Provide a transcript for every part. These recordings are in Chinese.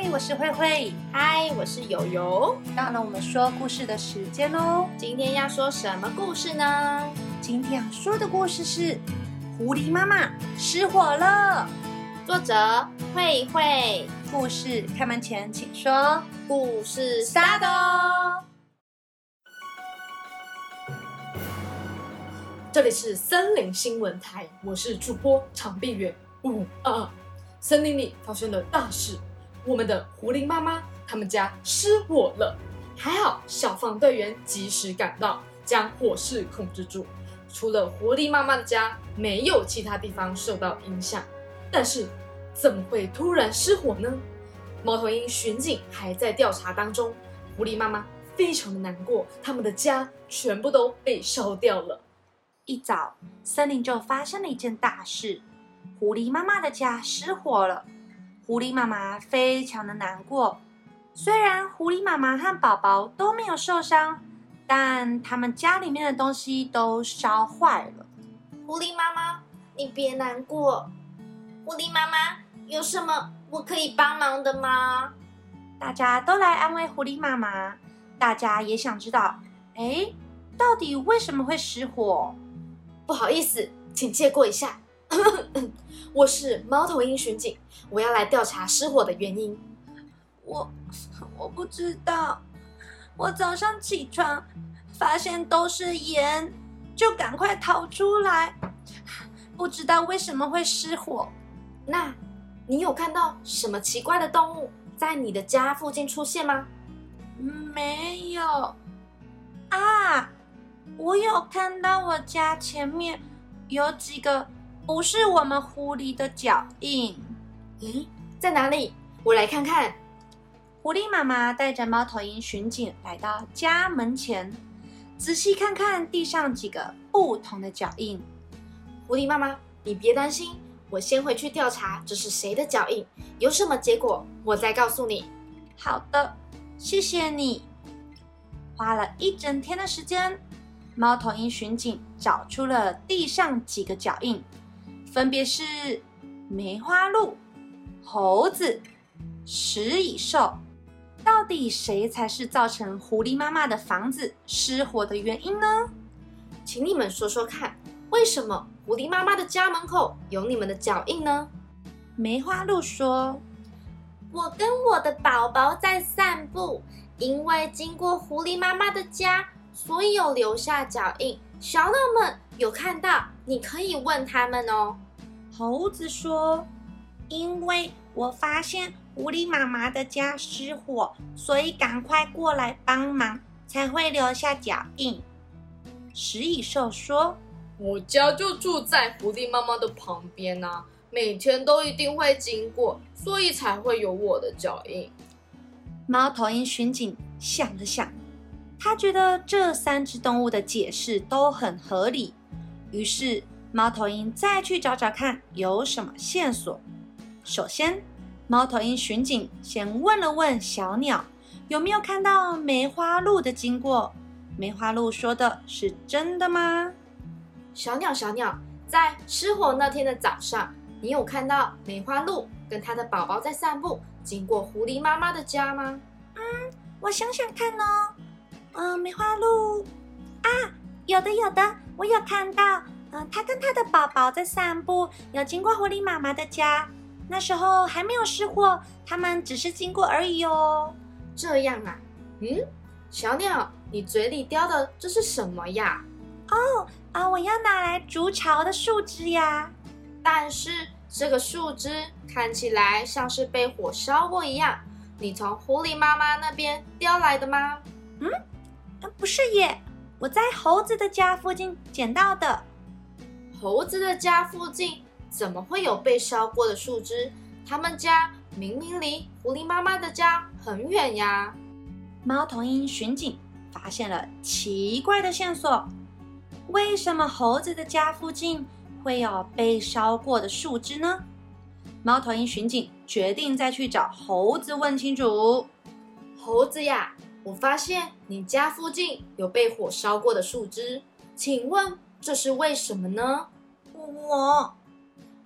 嗨，我是慧慧。嗨，我是友友。到了我们说故事的时间喽。今天要说什么故事呢？今天要说的故事是《狐狸妈妈失火了》。作者慧慧。故事开门前，请说故事 start 哦。这里是森林新闻台，我是主播长臂猿。五二，森林里发生了大事，我们的狐狸妈妈他们家失火了，还好消防队员及时赶到，将火势控制住。除了狐狸妈妈的家，没有其他地方受到影响。但是，怎么会突然失火呢？猫头鹰巡警还在调查当中。狐狸妈妈非常的难过，他们的家全部都被烧掉了。一早，森林就发生了一件大事，狐狸妈妈的家失火了。狐狸妈妈非常的难过，虽然狐狸妈妈和宝宝都没有受伤，但他们家里面的东西都烧坏了。狐狸妈妈，你别难过。狐狸妈妈，有什么我可以帮忙的吗？大家都来安慰狐狸妈妈，大家也想知道，哎，到底为什么会失火？不好意思，请借过一下。我是猫头鹰巡警，我要来调查失火的原因。我我不知道，我早上起床发现都是盐，就赶快逃出来。不知道为什么会失火。那你有看到什么奇怪的动物在你的家附近出现吗？没有。啊！我有看到我家前面有几个不是我们狐狸的脚印。咦，在哪里？我来看看。狐狸妈妈带着猫头鹰巡警来到家门前，仔细看看地上几个不同的脚印。狐狸妈妈，你别担心，我先回去调查这是谁的脚印，有什么结果我再告诉你。好的，谢谢你。花了一整天的时间。猫头鹰巡警找出了地上几个脚印，分别是梅花鹿、猴子、食蚁兽。到底谁才是造成狐狸妈妈的房子失火的原因呢？请你们说说看，为什么狐狸妈妈的家门口有你们的脚印呢？梅花鹿说：“我跟我的宝宝在散步，因为经过狐狸妈妈的家。”所以有留下脚印，小鸟们有看到，你可以问他们哦。猴子说：“因为我发现狐狸妈妈的家失火，所以赶快过来帮忙，才会留下脚印。”食蚁兽说：“我家就住在狐狸妈妈的旁边啊，每天都一定会经过，所以才会有我的脚印。”猫头鹰巡警想了想。他觉得这三只动物的解释都很合理，于是猫头鹰再去找找看有什么线索。首先，猫头鹰巡警先问了问小鸟，有没有看到梅花鹿的经过？梅花鹿说的是真的吗？小鸟，小鸟，在失火那天的早上，你有看到梅花鹿跟它的宝宝在散步，经过狐狸妈妈的家吗？嗯，我想想看哦。嗯、呃，梅花鹿啊，有的有的，我有看到。嗯、呃，他跟他的宝宝在散步，有经过狐狸妈妈的家。那时候还没有失火，他们只是经过而已哦。这样啊？嗯，小鸟，你嘴里叼的这是什么呀？哦，啊、呃，我要拿来筑巢的树枝呀。但是这个树枝看起来像是被火烧过一样。你从狐狸妈妈那边叼来的吗？嗯。不是耶，我在猴子的家附近捡到的。猴子的家附近怎么会有被烧过的树枝？他们家明明离狐狸妈妈的家很远呀。猫头鹰巡警发现了奇怪的线索：为什么猴子的家附近会有被烧过的树枝呢？猫头鹰巡警决定再去找猴子问清楚。猴子呀！我发现你家附近有被火烧过的树枝，请问这是为什么呢？我，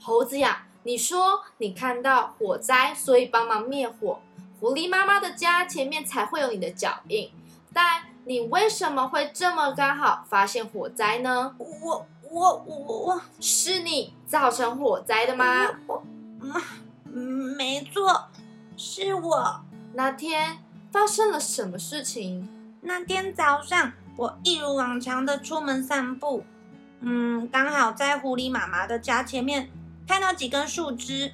猴子呀，你说你看到火灾，所以帮忙灭火。狐狸妈妈的家前面才会有你的脚印。但你为什么会这么刚好发现火灾呢？我我我我是你造成火灾的吗？我，嗯，没错，是我。那天发生了什么事情？那天早上，我一如往常的出门散步，嗯，刚好在狐狸妈妈的家前面看到几根树枝。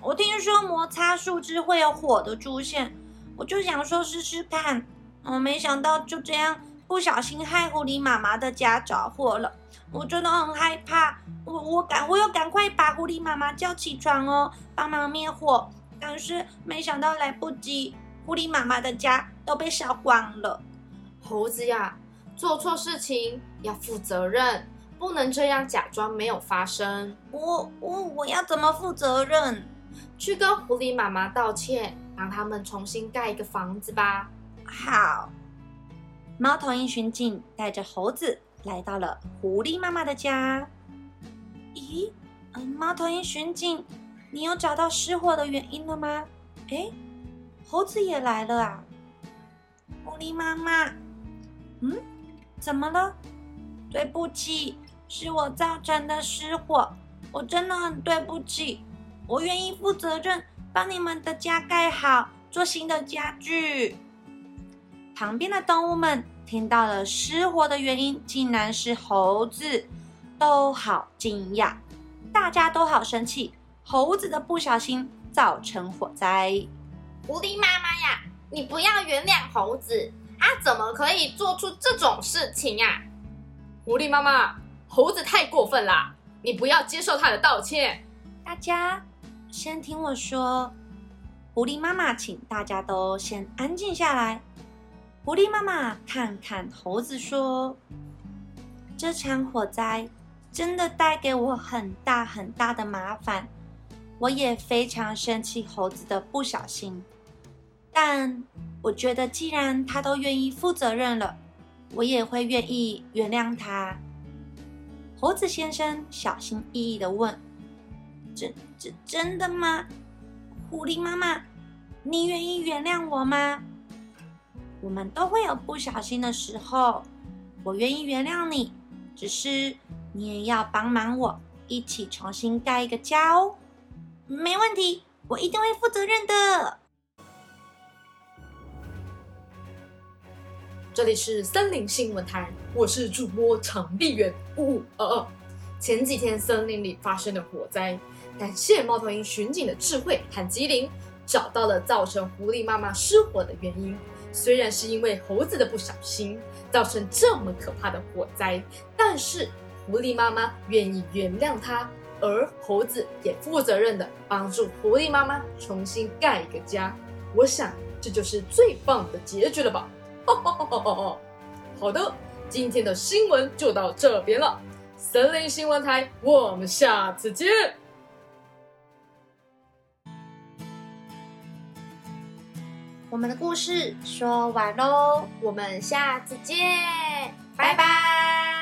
我听说摩擦树枝会有火的出现，我就想说试试看。我没想到就这样不小心害狐狸妈妈的家着火了，我真的很害怕。我我赶我要赶快把狐狸妈妈叫起床哦，帮忙灭火。但是没想到来不及，狐狸妈妈的家都被烧光了。猴子呀，做错事情要负责任，不能这样假装没有发生。我我我要怎么负责任？去跟狐狸妈妈道歉，让他们重新盖一个房子吧。好，猫头鹰巡警带着猴子来到了狐狸妈妈的家。咦，嗯，猫头鹰巡警，你有找到失火的原因了吗？诶，猴子也来了啊！狐狸妈妈，嗯，怎么了？对不起，是我造成的失火，我真的很对不起，我愿意负责任，帮你们的家盖好，做新的家具。旁边的动物们听到了失火的原因，竟然是猴子，都好惊讶，大家都好生气，猴子的不小心造成火灾。狐狸妈妈呀，你不要原谅猴子，他怎么可以做出这种事情呀？狐狸妈妈，猴子太过分啦，你不要接受他的道歉。大家先听我说，狐狸妈妈，请大家都先安静下来。狐狸妈妈看看猴子说：“这场火灾真的带给我很大很大的麻烦，我也非常生气猴子的不小心。但我觉得，既然他都愿意负责任了，我也会愿意原谅他。”猴子先生小心翼翼地问：“真真真的吗？狐狸妈妈，你愿意原谅我吗？”我们都会有不小心的时候，我愿意原谅你，只是你也要帮忙我一起重新盖一个家哦。没问题，我一定会负责任的。这里是森林新闻台，我是主播长臂猿。五五二二，前几天森林里发生的火灾，感谢猫头鹰巡警的智慧和机灵，找到了造成狐狸妈妈失火的原因。虽然是因为猴子的不小心造成这么可怕的火灾，但是狐狸妈妈愿意原谅他，而猴子也负责任的帮助狐狸妈妈重新盖一个家。我想这就是最棒的结局了吧？哈！好的，今天的新闻就到这边了。森林新闻台，我们下次见。我们的故事说完喽，我们下次见，拜拜。